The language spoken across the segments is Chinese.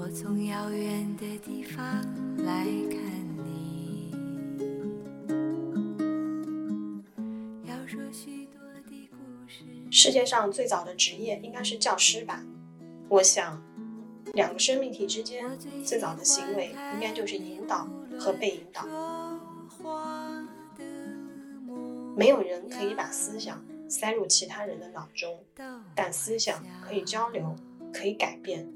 我从遥远的地方来看你。要说许多的故事。世界上最早的职业应该是教师吧？我想，两个生命体之间最早的行为应该就是引导和被引导。没有人可以把思想塞入其他人的脑中，但思想可以交流，可以改变。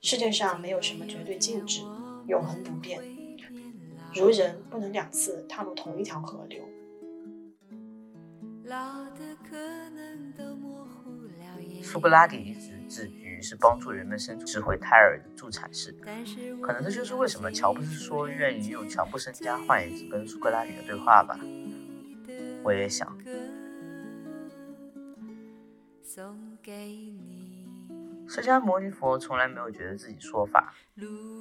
世界上没有什么绝对静止，永恒不变，如人不能两次踏入同一条河流。苏格拉底一直自居是帮助人们生出智慧胎儿的助产士，可能这就是为什么乔布斯说愿意用全部身家换一次跟苏格拉底的对话吧。我也想。释迦牟尼佛从来没有觉得自己说法，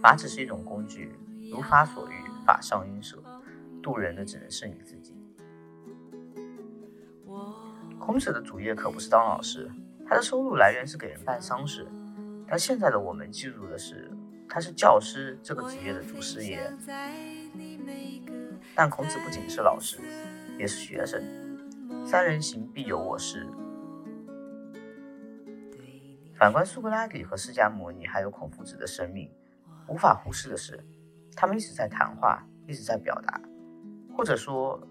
法只是一种工具，如法所欲，法上应舍，渡人的只能是你自己。孔子的主业可不是当老师，他的收入来源是给人办丧事，但现在的我们记住的是，他是教师这个职业的祖师爷。但孔子不仅是老师。也是学生，三人行必有我师。反观苏格拉底和释迦牟尼，还有孔夫子的生命，无法忽视的是，他们一直在谈话，一直在表达，或者说，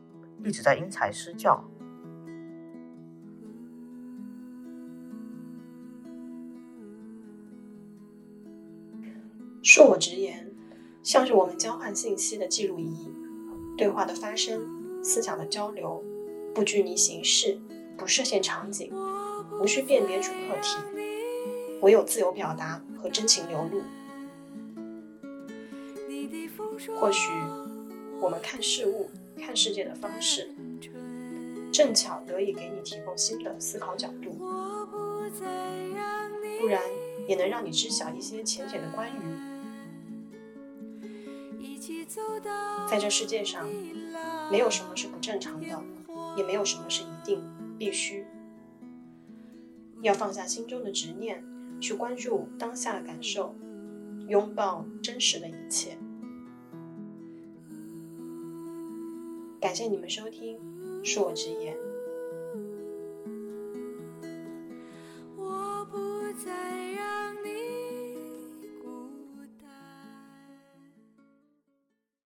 一直在因材施教。恕我直言，像是我们交换信息的记录仪，对话的发生。思想的交流，不拘泥形式，不设限场景，无需辨别主客体，唯有自由表达和真情流露。或许我们看事物、看世界的方式，正巧得以给你提供新的思考角度，不然也能让你知晓一些浅浅的关于。在这世界上，没有什么是不正常的，也没有什么是一定必须。要放下心中的执念，去关注当下的感受，拥抱真实的一切。感谢你们收听，恕我直言。